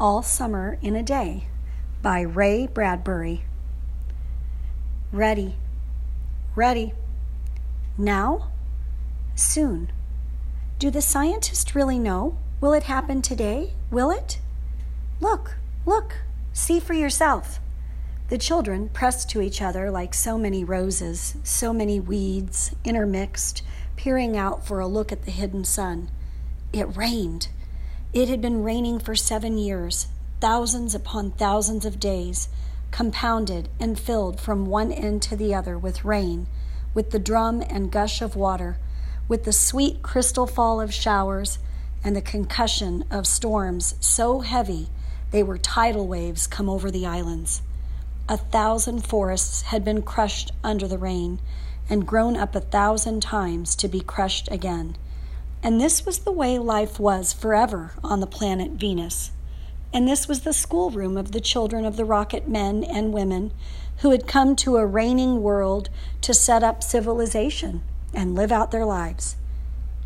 All Summer in a Day by Ray Bradbury. Ready, ready. Now? Soon. Do the scientists really know? Will it happen today? Will it? Look, look, see for yourself. The children pressed to each other like so many roses, so many weeds, intermixed, peering out for a look at the hidden sun. It rained. It had been raining for seven years, thousands upon thousands of days, compounded and filled from one end to the other with rain, with the drum and gush of water, with the sweet crystal fall of showers, and the concussion of storms so heavy they were tidal waves come over the islands. A thousand forests had been crushed under the rain and grown up a thousand times to be crushed again. And this was the way life was forever on the planet Venus. And this was the schoolroom of the children of the rocket men and women who had come to a raining world to set up civilization and live out their lives.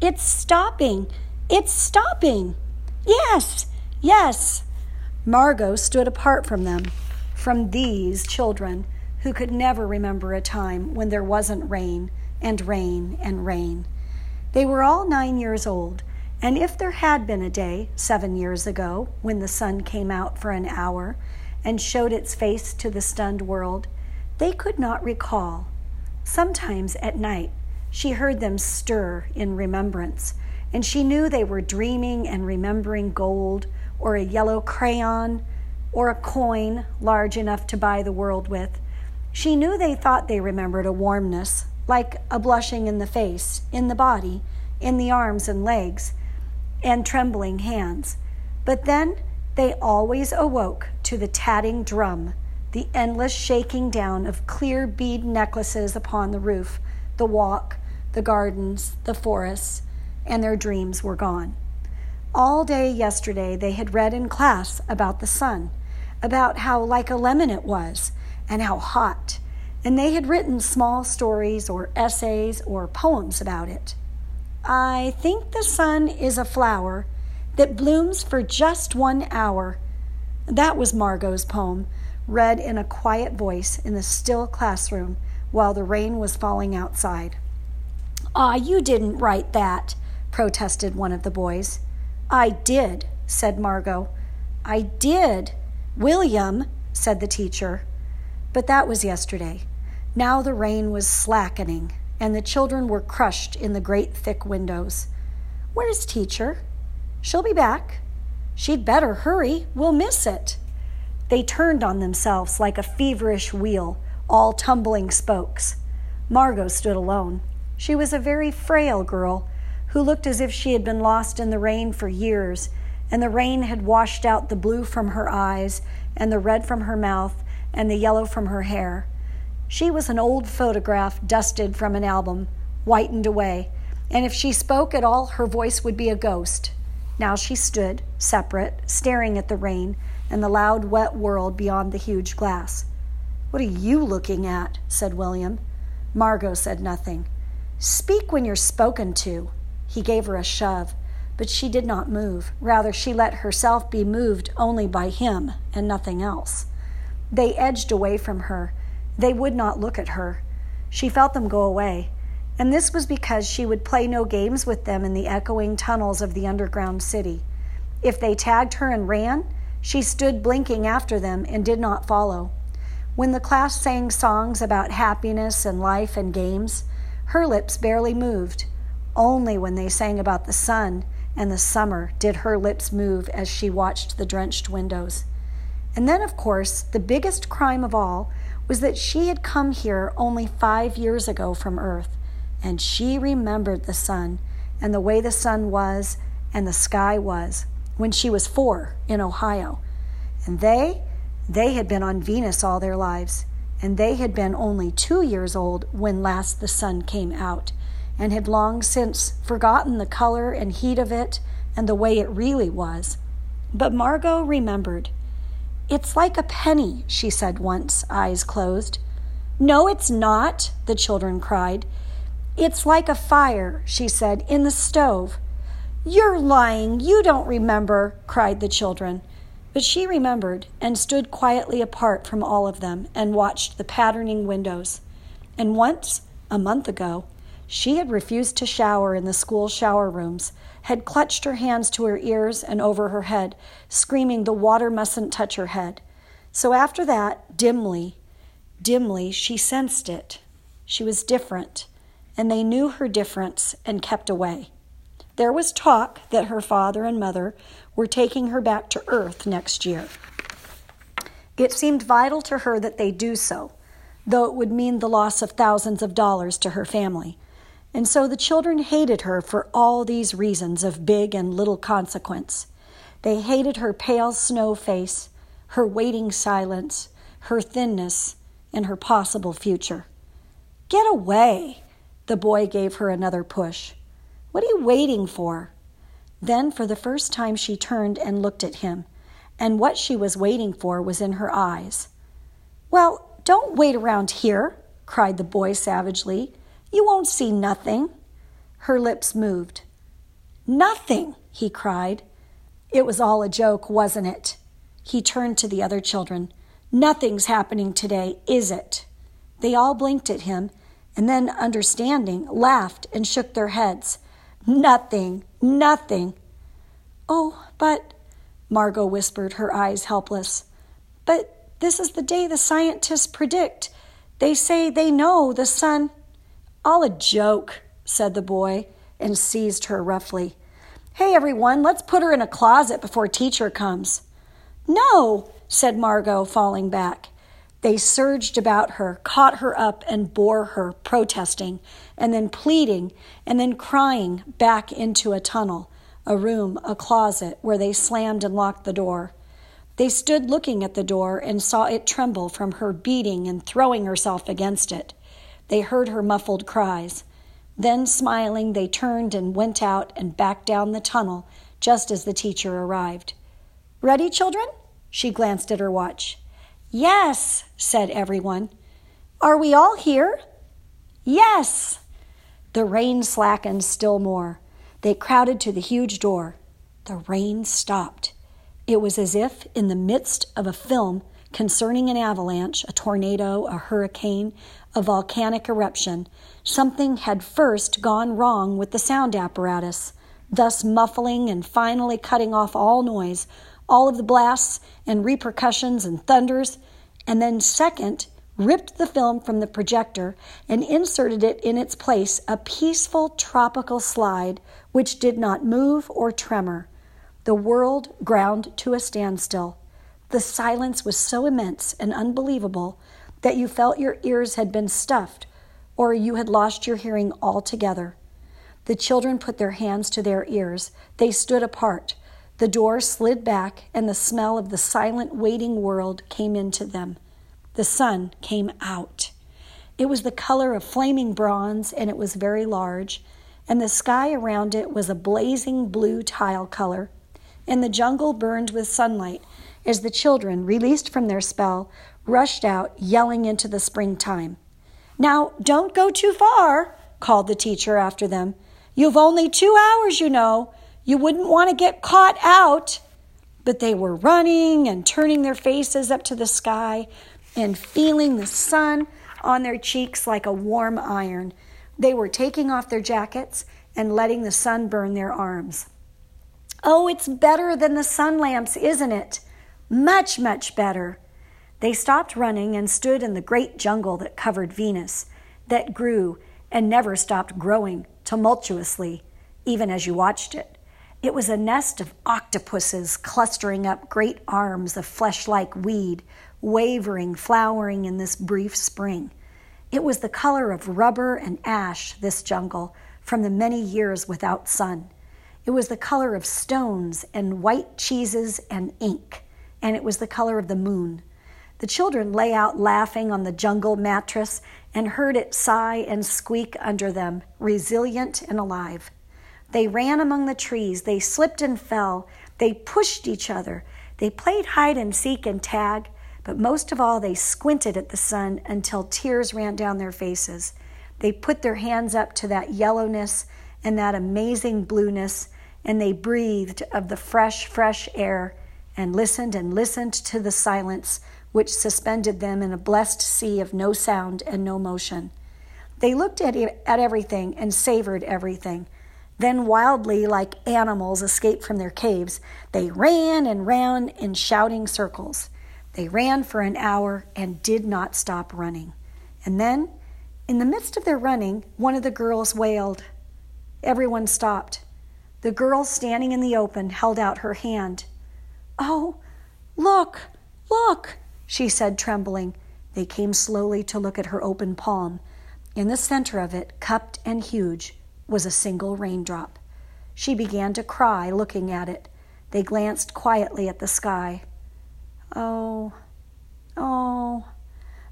It's stopping! It's stopping! Yes! Yes! Margot stood apart from them, from these children who could never remember a time when there wasn't rain and rain and rain. They were all nine years old, and if there had been a day seven years ago when the sun came out for an hour and showed its face to the stunned world, they could not recall. Sometimes at night, she heard them stir in remembrance, and she knew they were dreaming and remembering gold or a yellow crayon or a coin large enough to buy the world with. She knew they thought they remembered a warmness like a blushing in the face, in the body, in the arms and legs, and trembling hands. But then they always awoke to the tatting drum, the endless shaking down of clear bead necklaces upon the roof, the walk, the gardens, the forests, and their dreams were gone. All day yesterday they had read in class about the sun, about how like a lemon it was, and how hot and they had written small stories or essays or poems about it. I think the sun is a flower that blooms for just one hour. That was Margot's poem, read in a quiet voice in the still classroom while the rain was falling outside. Ah, you didn't write that, protested one of the boys. I did, said Margot. I did. William, said the teacher. But that was yesterday. Now the rain was slackening, and the children were crushed in the great thick windows. Where's teacher? She'll be back. She'd better hurry. We'll miss it. They turned on themselves like a feverish wheel, all tumbling spokes. Margot stood alone. She was a very frail girl who looked as if she had been lost in the rain for years, and the rain had washed out the blue from her eyes, and the red from her mouth, and the yellow from her hair. She was an old photograph dusted from an album, whitened away, and if she spoke at all, her voice would be a ghost. Now she stood, separate, staring at the rain and the loud, wet world beyond the huge glass. What are you looking at? said William. Margot said nothing. Speak when you're spoken to. He gave her a shove, but she did not move. Rather, she let herself be moved only by him and nothing else. They edged away from her they would not look at her. She felt them go away, and this was because she would play no games with them in the echoing tunnels of the underground city. If they tagged her and ran, she stood blinking after them and did not follow. When the class sang songs about happiness and life and games, her lips barely moved. Only when they sang about the sun and the summer did her lips move as she watched the drenched windows. And then, of course, the biggest crime of all was that she had come here only five years ago from Earth, and she remembered the sun and the way the sun was and the sky was when she was four in Ohio. And they, they had been on Venus all their lives, and they had been only two years old when last the sun came out, and had long since forgotten the color and heat of it and the way it really was. But Margot remembered. It's like a penny, she said once, eyes closed. No, it's not, the children cried. It's like a fire, she said, in the stove. You're lying. You don't remember, cried the children. But she remembered and stood quietly apart from all of them and watched the patterning windows. And once, a month ago, she had refused to shower in the school shower rooms, had clutched her hands to her ears and over her head, screaming, The water mustn't touch her head. So after that, dimly, dimly, she sensed it. She was different, and they knew her difference and kept away. There was talk that her father and mother were taking her back to Earth next year. It seemed vital to her that they do so, though it would mean the loss of thousands of dollars to her family. And so the children hated her for all these reasons of big and little consequence. They hated her pale snow face, her waiting silence, her thinness, and her possible future. Get away! The boy gave her another push. What are you waiting for? Then, for the first time, she turned and looked at him, and what she was waiting for was in her eyes. Well, don't wait around here, cried the boy savagely. You won't see nothing. Her lips moved. Nothing, he cried. It was all a joke, wasn't it? He turned to the other children. Nothing's happening today, is it? They all blinked at him and then, understanding, laughed and shook their heads. Nothing, nothing. Oh, but, Margot whispered, her eyes helpless. But this is the day the scientists predict. They say they know the sun. All a joke, said the boy, and seized her roughly. Hey, everyone, let's put her in a closet before teacher comes. No, said Margot, falling back. They surged about her, caught her up, and bore her, protesting, and then pleading, and then crying back into a tunnel, a room, a closet, where they slammed and locked the door. They stood looking at the door and saw it tremble from her beating and throwing herself against it. They heard her muffled cries. Then, smiling, they turned and went out and back down the tunnel just as the teacher arrived. Ready, children? She glanced at her watch. Yes, said everyone. Are we all here? Yes. The rain slackened still more. They crowded to the huge door. The rain stopped. It was as if, in the midst of a film concerning an avalanche, a tornado, a hurricane, a volcanic eruption, something had first gone wrong with the sound apparatus, thus muffling and finally cutting off all noise, all of the blasts and repercussions and thunders, and then, second, ripped the film from the projector and inserted it in its place a peaceful tropical slide which did not move or tremor. The world ground to a standstill. The silence was so immense and unbelievable that you felt your ears had been stuffed or you had lost your hearing altogether. The children put their hands to their ears. They stood apart. The door slid back, and the smell of the silent, waiting world came into them. The sun came out. It was the color of flaming bronze, and it was very large, and the sky around it was a blazing blue tile color, and the jungle burned with sunlight as the children, released from their spell, rushed out, yelling into the springtime. Now, don't go too far, called the teacher after them. You've only two hours, you know. You wouldn't want to get caught out. But they were running and turning their faces up to the sky and feeling the sun on their cheeks like a warm iron. They were taking off their jackets and letting the sun burn their arms. Oh, it's better than the sun lamps, isn't it? Much, much better. They stopped running and stood in the great jungle that covered Venus, that grew and never stopped growing tumultuously, even as you watched it. It was a nest of octopuses clustering up great arms of flesh like weed, wavering, flowering in this brief spring. It was the color of rubber and ash, this jungle, from the many years without sun. It was the color of stones and white cheeses and ink, and it was the color of the moon. The children lay out laughing on the jungle mattress and heard it sigh and squeak under them, resilient and alive. They ran among the trees, they slipped and fell, they pushed each other, they played hide and seek and tag, but most of all, they squinted at the sun until tears ran down their faces. They put their hands up to that yellowness and that amazing blueness, and they breathed of the fresh, fresh air and listened and listened to the silence which suspended them in a blessed sea of no sound and no motion. They looked at, at everything and savored everything. Then, wildly, like animals escaped from their caves, they ran and ran in shouting circles. They ran for an hour and did not stop running. And then, in the midst of their running, one of the girls wailed. Everyone stopped. The girl standing in the open held out her hand. Oh, look, look, she said, trembling. They came slowly to look at her open palm. In the center of it, cupped and huge, was a single raindrop. She began to cry, looking at it. They glanced quietly at the sky. Oh, oh.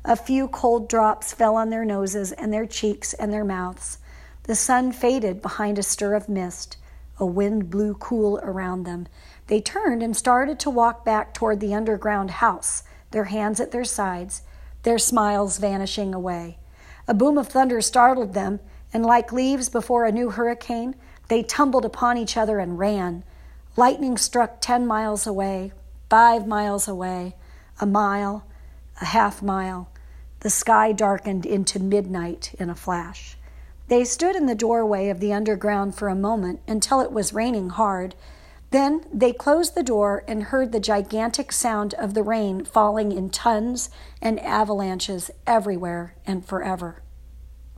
A few cold drops fell on their noses and their cheeks and their mouths. The sun faded behind a stir of mist. A wind blew cool around them. They turned and started to walk back toward the underground house, their hands at their sides, their smiles vanishing away. A boom of thunder startled them, and like leaves before a new hurricane, they tumbled upon each other and ran. Lightning struck ten miles away, five miles away, a mile, a half mile. The sky darkened into midnight in a flash. They stood in the doorway of the underground for a moment until it was raining hard. Then they closed the door and heard the gigantic sound of the rain falling in tons and avalanches everywhere and forever.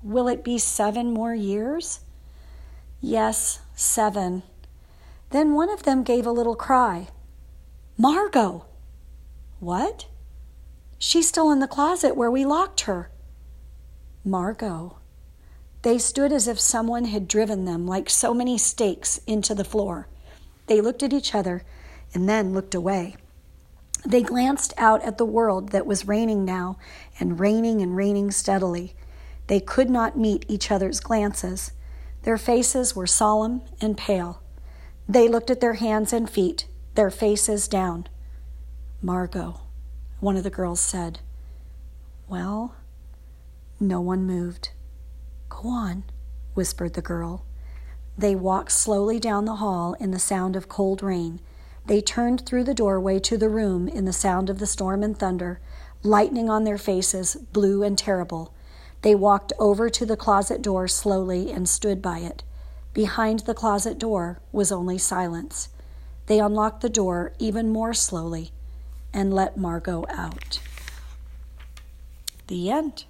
Will it be seven more years? Yes, seven. Then one of them gave a little cry Margot! What? She's still in the closet where we locked her. Margot. They stood as if someone had driven them like so many stakes into the floor. They looked at each other and then looked away. They glanced out at the world that was raining now and raining and raining steadily. They could not meet each other's glances. Their faces were solemn and pale. They looked at their hands and feet, their faces down. Margot, one of the girls said. Well, no one moved. Go on, whispered the girl. They walked slowly down the hall in the sound of cold rain. They turned through the doorway to the room in the sound of the storm and thunder, lightning on their faces, blue and terrible. They walked over to the closet door slowly and stood by it. Behind the closet door was only silence. They unlocked the door even more slowly and let Margot out. The end.